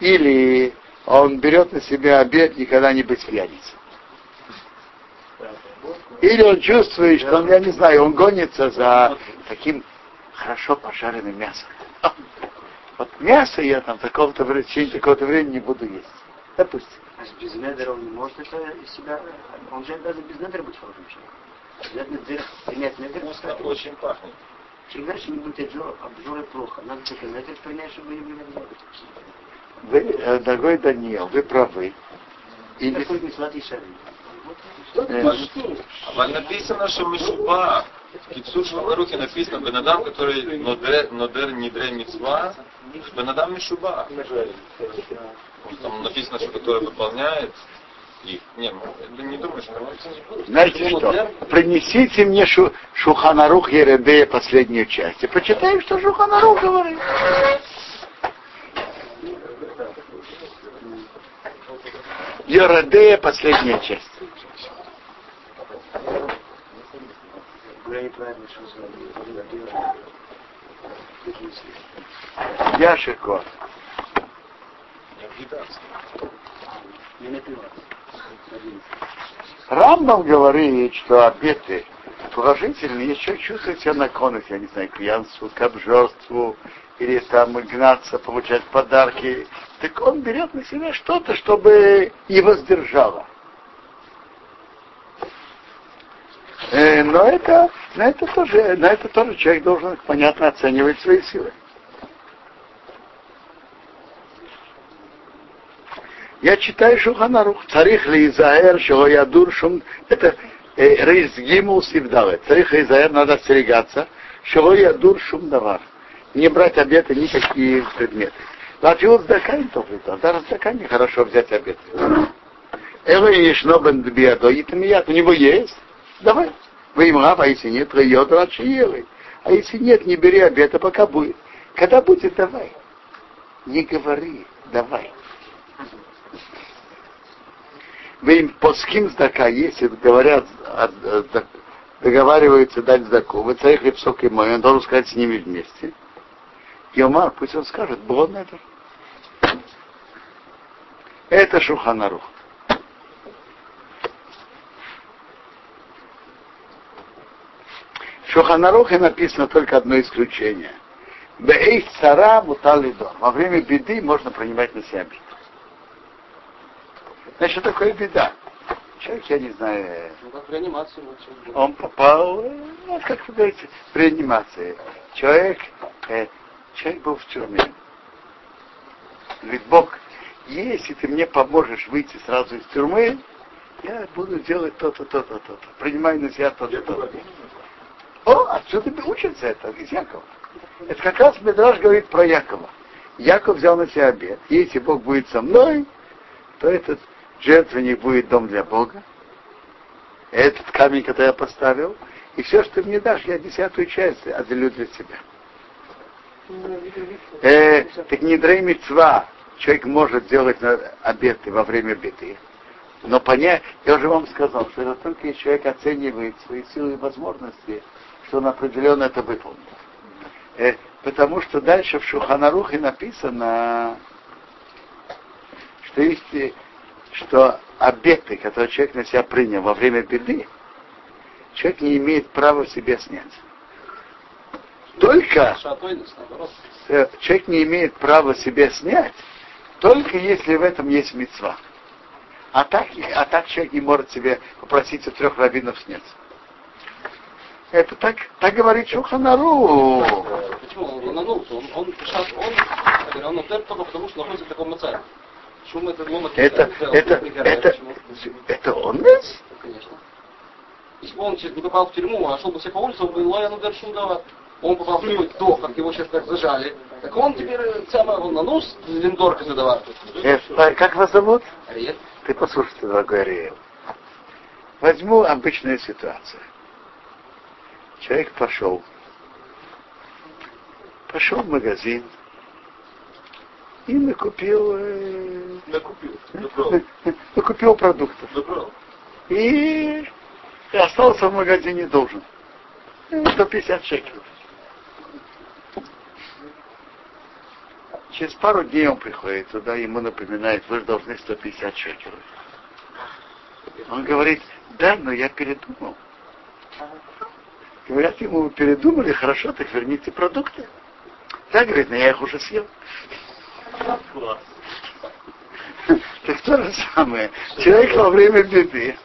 Или он берет на себя обед никогда не быть пьяницей. Или он чувствует, что он, я не знаю, он гонится за таким хорошо пожаренным мясом. Вот мясо я там такого-то времени, в течение такого-то времени не буду есть. Допустим. А с без недера он не может это из себя... Он же даже без недера быть хорошим человеком. Обязательно дыр, принять недер, Вкусно очень пахнет. Чем дальше не будет обжора, обжора плохо. Надо только недер принять, чтобы не были обжоры. Вы, э, дорогой Даниил, вы правы. Или, Такой не сладкий шарик. А написано, что Мишуба, в Кицур Шварухе написано, Бенадам, который Нодер, нодер Нидре Мицва, Бенадам Мишуба. Там написано, что который выполняет их. Не, ну, не думаю, что... Знаете что? Принесите мне шу, Шуханарух Ередея последнюю часть. И почитаем, что Шуханарух говорит. Ередея последняя часть. Я Шико. Рамбам говорит, что обеты положительные, человек чувствует себя наклонность, я не знаю, к пьянству, к обжорству, или там гнаться, получать подарки, так он берет на себя что-то, чтобы его сдержало. Э, но это, на это тоже, на это тоже человек должен понятно оценивать свои силы. Я читаю Шуханарух. Царих ли Изаэр, шего я дуршум. Это э, Рейс Гимул Сивдаве. Царих ли Изаэр, надо остерегаться. Шего я дуршум давар. Не брать обеты никакие предметы. Латиус дакань тоже то. Даже дакань нехорошо взять обеты. Эго ешно бен биадо, и у него есть. Давай. Вы им а если нет, райот рачиелы. А если нет, не бери обета, пока будет. Когда будет, давай. Не говори, давай. Вы им по ским сдака, если говорят, договариваются дать сдаку, вы царь хлебсок и мой, он должен сказать с ними вместе. Йомар, пусть он скажет, блон это. Это Шуханарух. В Шуханарухе написано только одно исключение. Бейх цара муталидо. Во время беды можно принимать на себя беду. Значит, что такое беда? Человек, я не знаю... Ну, как в реанимацию. Он попал, ну, как вы говорите, в реанимации. Человек, э, человек был в тюрьме. Говорит, Бог, если ты мне поможешь выйти сразу из тюрьмы, я буду делать то-то, то-то, то-то. Принимай на себя то-то, то-то. О, отсюда учится это, из Якова. Это как раз Медраж говорит про Якова. Яков взял на себя обед. Если Бог будет со мной, то этот жертвенник будет дом для Бога. Этот камень, который я поставил, и все, что ты мне дашь, я десятую часть отделю для себя. Э, так не дрей мецва человек может делать на обеты во время беды. Но понять, я уже вам сказал, что это только если человек оценивает свои силы и возможности, что он определенно это выполнит. Э, потому что дальше в Шуханарухе написано, что есть что обеты, которые человек на себя принял во время беды, человек не имеет права себе снять. Только э, человек не имеет права себе снять, только если в этом есть мецва. А так, а так человек не может себе попросить у трех раввинов снять. Это так, так говорит Шуханару. Почему? Он нанулся. Он, он, он, он, он, только потому, что находится в таком мацаре. Это, это, это, это он нас? Конечно. Если бы он не попал в тюрьму, а шел бы себе по улице, он бы Лояну Дершундава. Он попал в такой то, как его сейчас так зажали. Так он теперь самое он на нос линдорка задавал. Как вас зовут? Ариэль. Ты послушайте, дорогой Ариэль. Возьму обычную ситуацию. Человек пошел. Пошел в магазин, и накупил, э, накупил, набрал. накупил продуктов. Набрал. И остался в магазине должен. 150 шекелей. Через пару дней он приходит туда, ему напоминает, вы же должны 150 шекелей. Он говорит, да, но я передумал. Говорят ему, вы передумали, хорошо, так верните продукты. Да, говорит, но я их уже съел. Так то же самое. Человек во время беды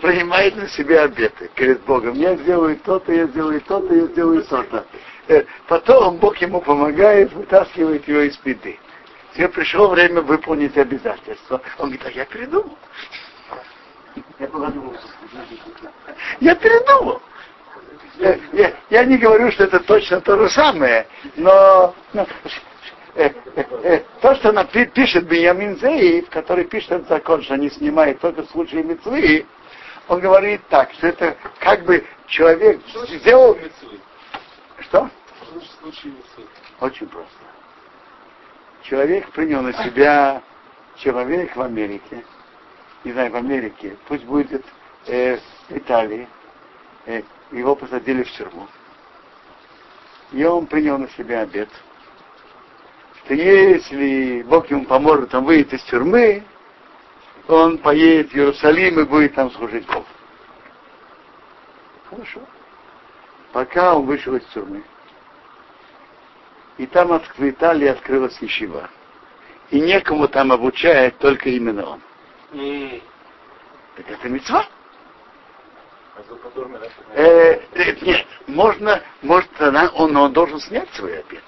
принимает на себя обеты перед Богом. Я сделаю то-то, я сделаю то-то, я сделаю то-то. Э, потом Бог ему помогает, вытаскивает его из беды. Тебе пришло время выполнить обязательства. Он говорит, а я передумал. Я передумал. Я, я, я не говорю, что это точно то же самое, но ну, э, э, э, то, что напи- пишет Беньямин Зеев, который пишет этот закон, что они снимают только в случае мецвы, он говорит так, что это как бы человек сделал... Что? Очень просто. Человек принял на себя человек в Америке, не знаю, в Америке, пусть будет э, в Италии, э, его посадили в тюрьму. И он принял на себя обед, что если Бог ему поможет, он выйдет из тюрьмы, он поедет в Иерусалим и будет там служить Богу. Хорошо. Пока он вышел из тюрьмы. И там от- в Италии открылась ешива. И некому там обучает, только именно он. Так это мецва. А? Э, э, нет, можно, может, она, он, он должен снять свой обед.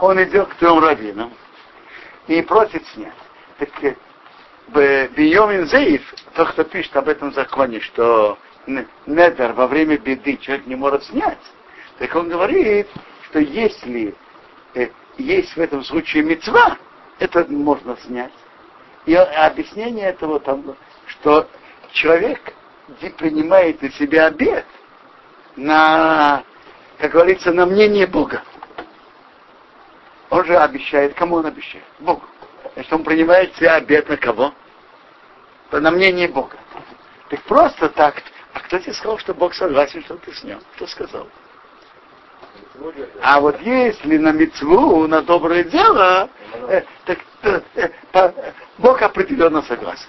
Он идет к трем раввинам и просит снять. Так э, Б- Бийомин Зеев, тот, кто пишет об этом законе, что недер во время беды человек не может снять, так он говорит, что если э, есть в этом случае мецва, это можно снять. И объяснение этого там, что человек принимает на себя обед на, как говорится, на мнение Бога. Он же обещает, кому он обещает? Богу. Значит, он принимает себя обед на кого? На мнение Бога. Так просто так. А кто тебе сказал, что Бог согласен, что ты снял? Кто сказал? А вот если на мецву, на доброе дело, э, так э, э, Бог определенно согласен.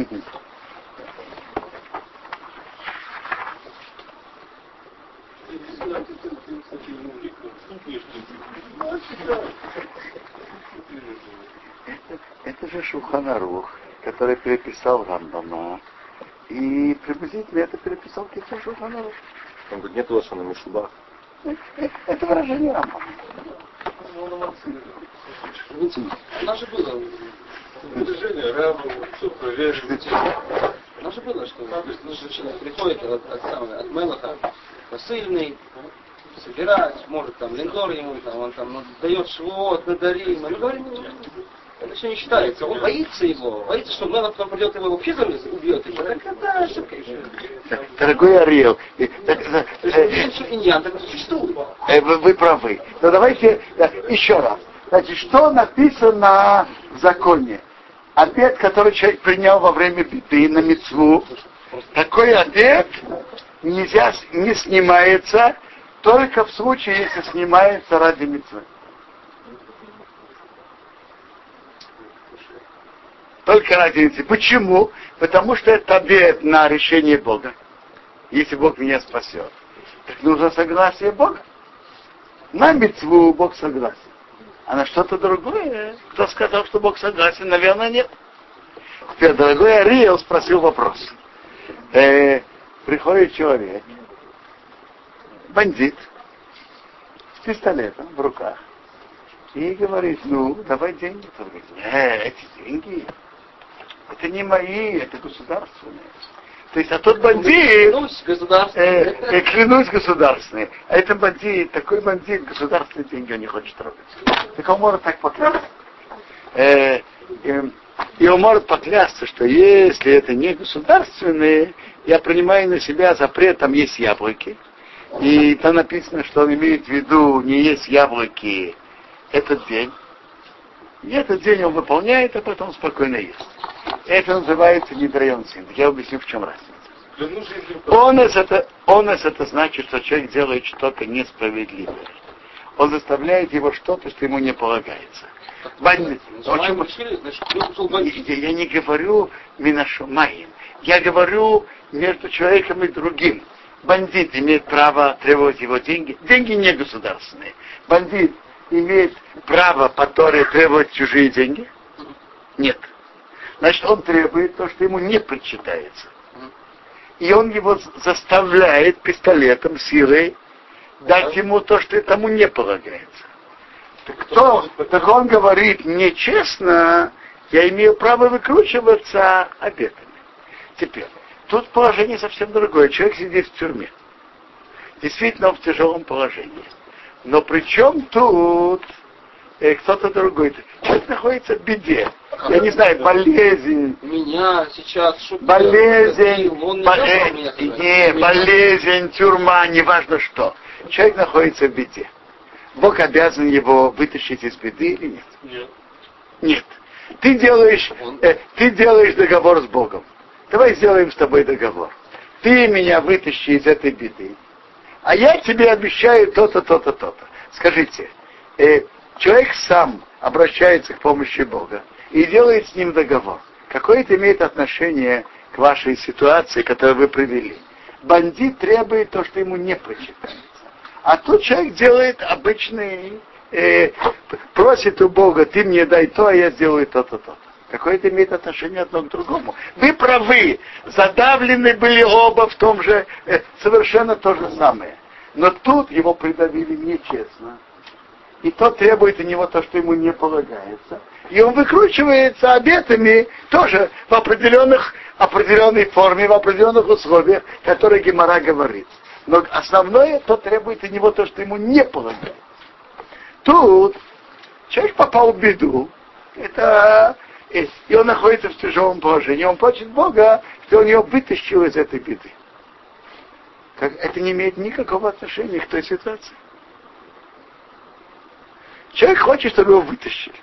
Это. Это же Шуханарух, который переписал Рамбама. И приблизительно это переписал Китер Шуханарух. Он говорит, нет лошана мишуба. Это выражение Рамбама. У нас же было движение Рама, все проверено. У нас же было, что женщина приходит от, от, самого- от Мелаха, посыльный, собирать, может там лендор ему, там, он там ну, дает швот, надарим. Мы говорим, ну, это все не считается. Он боится его, боится, что Мелах потом придет его вообще убьет его. Так это ошибка еще. Дорогой э, так, э, э, что иньян так существует. вы, вы правы. Но давайте еще раз. Значит, что написано в законе? Обед, который человек принял во время беды на мецву, такой обед нельзя, не снимается только в случае, если снимается ради мецвы. Только ради мецвы. Почему? Потому что это обед на решение Бога. Если Бог меня спасет. Так нужно согласие Бога. На мецву Бог согласен. А на что-то другое, кто сказал, что Бог согласен, наверное, нет. Теперь, дорогой Ариэл спросил вопрос. Э, приходит человек, бандит, с пистолетом в руках, и говорит, ну, давай деньги. Тот говорит, э, эти деньги, это не мои, это государственные. То есть, а тот бандит, Клянусь, государство. э, э, клянусь государственные. А это бандит, такой бандит, государственные деньги он не хочет трогать. Так он может так поклясться. Э, эм, и он может поклясться, что если это не государственные, я принимаю на себя запрет, там есть яблоки. И там написано, что он имеет в виду не есть яблоки этот день. И этот день он выполняет, а потом спокойно ест. Это называется недраен син. Я объясню, в чем разница. Онес это, онес это значит, что человек делает что-то несправедливое. Он заставляет его что-то, что ему не полагается. Бандит. Я, я не говорю Минашумаем. Я говорю между человеком и другим. Бандит имеет право требовать его деньги. Деньги не государственные. Бандит имеет право, которое требовать чужие деньги? Нет. Значит, он требует то, что ему не причитается. И он его заставляет пистолетом, силой дать ему то, что тому не полагается. Кто, так он говорит, нечестно, я имею право выкручиваться обетами. Теперь, тут положение совсем другое. Человек сидит в тюрьме. Действительно, он в тяжелом положении. Но при чем тут э, кто-то другой? Человек находится в беде. Я не знаю, болезнь. Меня сейчас шутки. Болезнь, Он не бо- э, не, Меня. болезнь, тюрьма, неважно что. Человек находится в беде. Бог обязан его вытащить из беды или нет? Нет. Нет. Ты делаешь, э, ты делаешь договор с Богом. Давай сделаем с тобой договор. Ты меня вытащи из этой беды, а я тебе обещаю то-то, то-то, то-то. Скажите, э, человек сам обращается к помощи Бога и делает с ним договор. Какое это имеет отношение к вашей ситуации, которую вы привели? Бандит требует то, что ему не прочитается. А тот человек делает обычный, э, просит у Бога, ты мне дай то, а я сделаю то-то, то-то. Какое это имеет отношение одно к другому? Вы правы, задавлены были оба в том же, э, совершенно то же самое. Но тут его придавили нечестно. И тот требует у него то, что ему не полагается. И он выкручивается обетами тоже в определенных, определенной форме, в определенных условиях, которые Гемора говорит. Но основное, то требует у него то, что ему не полагается. Тут человек попал в беду. Это, и он находится в тяжелом положении. Он просит Бога, что он его вытащил из этой беды. Как, это не имеет никакого отношения к той ситуации. Человек хочет, чтобы его вытащили.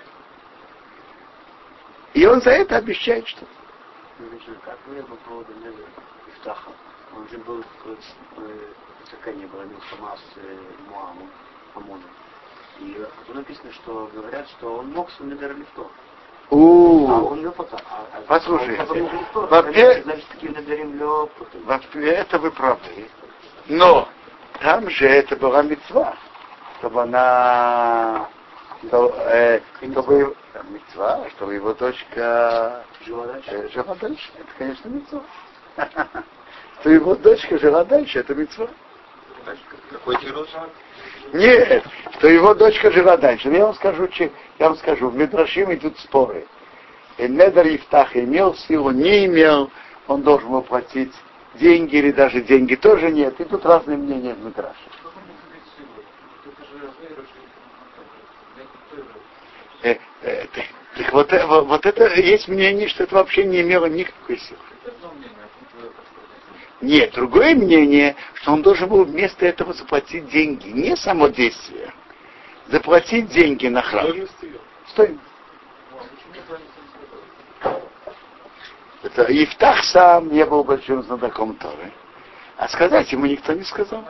И он за это обещает что-то. Как вы по поводу Невера Ифтаха? Он же был в Цакане, был Милхама с э, Муамом, Амоном. И э, тут написано, что говорят, что он мог с Недер Лифтор. А. А, а- Послушайте. Вообще, это вы правы. Но там же это была мецва, чтобы она что, э, чтобы мецва, чтобы его дочка Жила дальше. э, жила дальше. Это, конечно, мецва. Что его дочка жила дальше, это мецва. Какой тирус? Нет, что его дочка жила дальше. Но Я вам скажу, че- я вам скажу, в Медрашим идут споры. И Недер Ифтах имел силу, не имел, он должен был платить деньги или даже деньги тоже нет. И тут разные мнения в Медраше. Э, э, так, так вот, э, вот, вот это есть мнение, что это вообще не имело никакой силы. Нет, другое мнение, что он должен был вместо этого заплатить деньги, не само действие, заплатить деньги на храм. Стоимость ее. Стоимость. Это Ифтах сам не был большим знатоком Торы. А сказать ему никто не сказал.